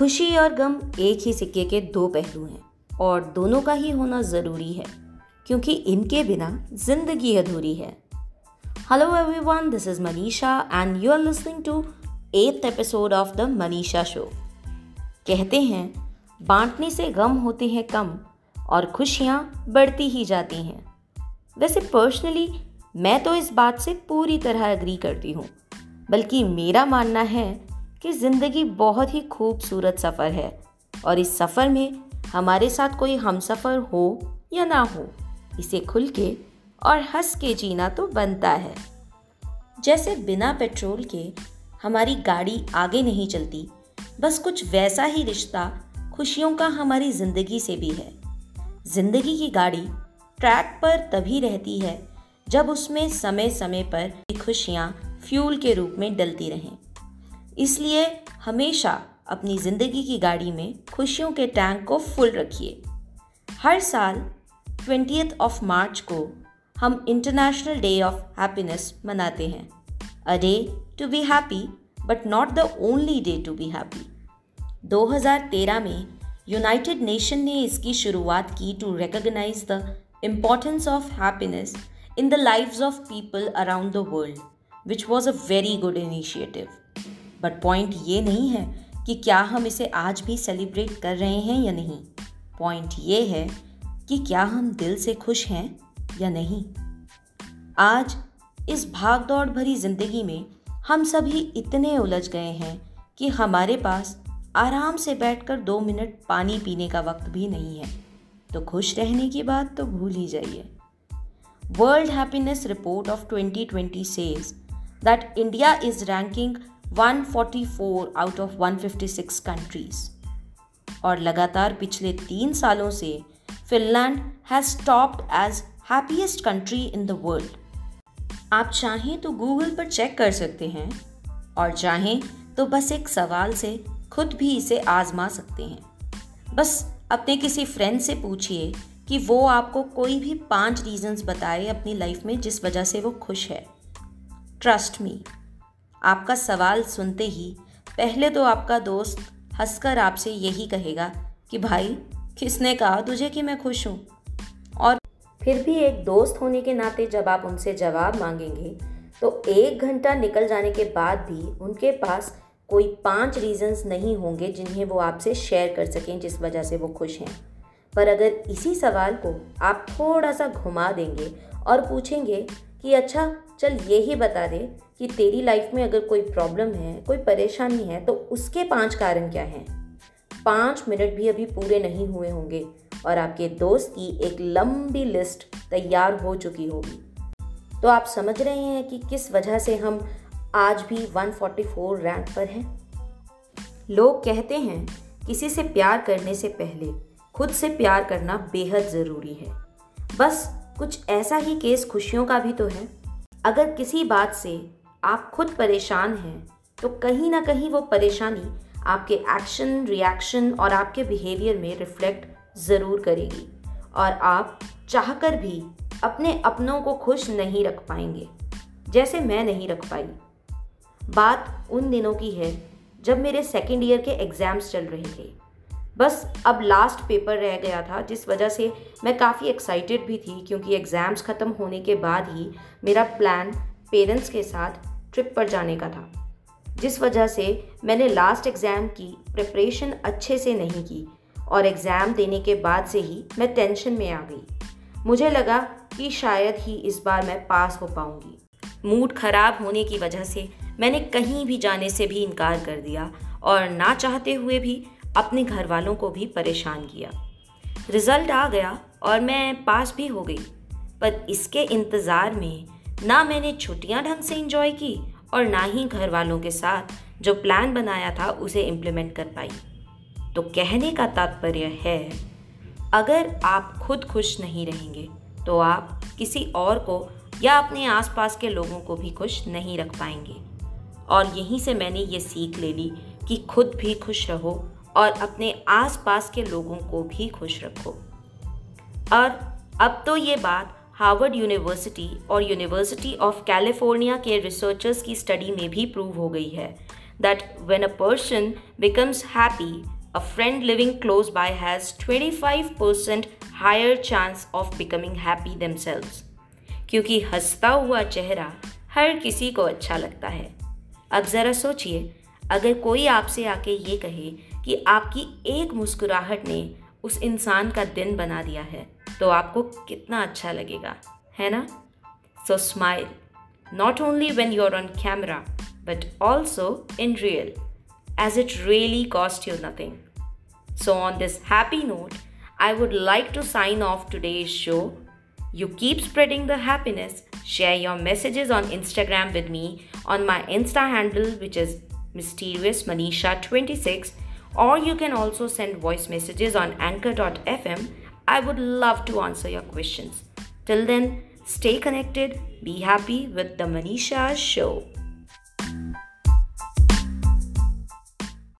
खुशी और गम एक ही सिक्के के दो पहलू हैं, और दोनों का ही होना ज़रूरी है, क्योंकि इनके बिना ज़िंदगी अधूरी है। Hello everyone this is Manisha and you are listening to eighth episode of the Manisha show कहते हैं, बांटने से गम होते हैं कम, और खुशियाँ बढ़ती ही जाती हैं। वैसे पर्सनली मैं तो इस बात से पूरी तरह एग्री करती हूँ, बल्कि मेरा मानना है कि ज़िंदगी बहुत ही खूबसूरत सफ़र है और इस सफ़र में हमारे साथ कोई हम सफ़र हो या ना हो, इसे खुल के और हंस के जीना तो बनता है। जैसे बिना पेट्रोल के हमारी गाड़ी आगे नहीं चलती, बस कुछ वैसा ही रिश्ता खुशियों का हमारी ज़िंदगी से भी है। ज़िंदगी की गाड़ी ट्रैक पर तभी रहती है जब उसमें समय समय पर खुशियाँ फ्यूल के रूप में डलती रहें। इसलिए हमेशा अपनी ज़िंदगी की गाड़ी में खुशियों के टैंक को फुल रखिए। हर साल ट्वेंटियथ ऑफ़ मार्च को हम इंटरनेशनल डे ऑफ़ हैप्पीनेस मनाते हैं। A day to be happy, but not the only day to be happy. 2013 में यूनाइटेड नेशन ने इसकी शुरुआत की to recognise the importance of happiness in the lives of people around the world which was a very good initiative but point ये नहीं है कि क्या हम इसे आज भी सेलिब्रेट कर रहे हैं या नहीं। पॉइंट ये है कि क्या हम दिल से खुश हैं या नहीं। आज, इस भाग दौड़ भरी ज़िंदगी में हम सभी इतने उलझ गए हैं कि हमारे पास आराम से बैठकर दो मिनट पानी पीने का वक्त भी नहीं है। तो खुश रहने की बात तो भूल ही जाइए। World happiness report of 2020 says that India is ranking 144 out of 156 countries और लगातार पिछले तीन सालों से Finland has topped as happiest country in the world आप चाहें तो गूगल पर चेक कर सकते हैं और चाहें तो बस एक सवाल से खुद भी इसे आजमा सकते हैं। बस अपने किसी फ्रेंड से पूछिए कि वो आपको कोई भी पाँच रीजंस बताए अपनी लाइफ में जिस वजह से वो खुश है। ट्रस्ट मी आपका सवाल सुनते ही, पहले तो आपका दोस्त हंसकर आपसे यही कहेगा कि, भाई, किसने कहा तुझे कि मैं खुश हूँ? और फिर भी एक दोस्त होने के नाते जब आप उनसे जवाब मांगेंगे तो एक घंटा निकल जाने के बाद भी उनके पास कोई पाँच रीजंस नहीं होंगे जिन्हें वो आपसे शेयर कर सकें जिस वजह से वो खुश हैं। पर अगर इसी सवाल को आप थोड़ा सा घुमा देंगे और पूछेंगे कि अच्छा चल, ये ही बता दे कि तेरी लाइफ में अगर कोई प्रॉब्लम है, कोई परेशानी है तो उसके पाँच कारण क्या हैं? पाँच मिनट भी अभी पूरे नहीं हुए होंगे और आपके दोस्त की एक लंबी लिस्ट तैयार हो चुकी होगी। तो आप समझ रहे हैं कि किस वजह से हम आज भी 144 रैंक पर हैं? लोग कहते हैं, किसी से प्यार करने से पहले खुद से प्यार करना बेहद ज़रूरी है। बस कुछ ऐसा ही केस खुशियों का भी तो है। अगर किसी बात से आप खुद परेशान हैं तो कहीं ना कहीं वो परेशानी आपके एक्शन रिएक्शन और आपके बिहेवियर में रिफ्लेक्ट ज़रूर करेगी। और आप चाहकर भी अपने अपनों को खुश नहीं रख पाएँगे, जैसे मैं नहीं रख पाई। बात उन दिनों की है, जब मेरे सेकेंड ईयर के एग्ज़ाम्स चल रहे थे। बस अब लास्ट पेपर रह गया था, जिस वजह से मैं काफ़ी एक्साइटेड भी थी, क्योंकि एग्ज़ाम्स ख़त्म होने के बाद ही मेरा प्लान पेरेंट्स के साथ ट्रिप पर जाने का था। जिस वजह से मैंने लास्ट एग्ज़ाम की प्रिपरेशन अच्छे से नहीं की और एग्ज़ाम देने के बाद से ही मैं टेंशन में आ गई। मुझे लगा कि शायद ही इस बार मैं पास हो पाऊँगी। मूड ख़राब होने की वजह से मैंने कहीं भी जाने से भी इनकार कर दिया और ना चाहते हुए भी अपने घर वालों को भी परेशान किया। रिज़ल्ट आ गया और मैं पास भी हो गई, पर इसके इंतज़ार में ना मैंने छुट्टियाँ ढंग से इंजॉय की और ना ही घर वालों के साथ जो प्लान बनाया था उसे इम्प्लीमेंट कर पाई। तो कहने का तात्पर्य है, अगर आप खुद खुश नहीं रहेंगे तो आप किसी और को या अपने आसपास के लोगों को भी खुश नहीं रख पाएँगे। और यहीं से मैंने ये सीख ले ली कि खुद भी खुश रहो और अपने आसपास के लोगों को भी खुश रखो और अब तो ये बात हार्वर्ड यूनिवर्सिटी और यूनिवर्सिटी ऑफ़ कैलिफ़ोर्निया के रिसर्चर्स की स्टडी में भी प्रूव हो गई है that when a person becomes happy, a friend living close by has 25% higher chance of becoming happy themselves. क्योंकि हंसता हुआ चेहरा हर किसी को अच्छा लगता है अब ज़रा सोचिए अगर कोई आपसे आके ये कहे कि आपकी एक मुस्कुराहट ने उस इंसान का दिन बना दिया है तो आपको कितना अच्छा लगेगा, है ना? So smile not only when you on camera but also in real as it really cost you nothing so on this happy note I would like to sign off today show you keep spreading the happiness share your messages on Instagram with me on my insta handle which is mysterious manisha26 or you can also send voice messages on anchor.fm. I would love to answer your questions. Till then, stay connected, be happy with the Manisha Show.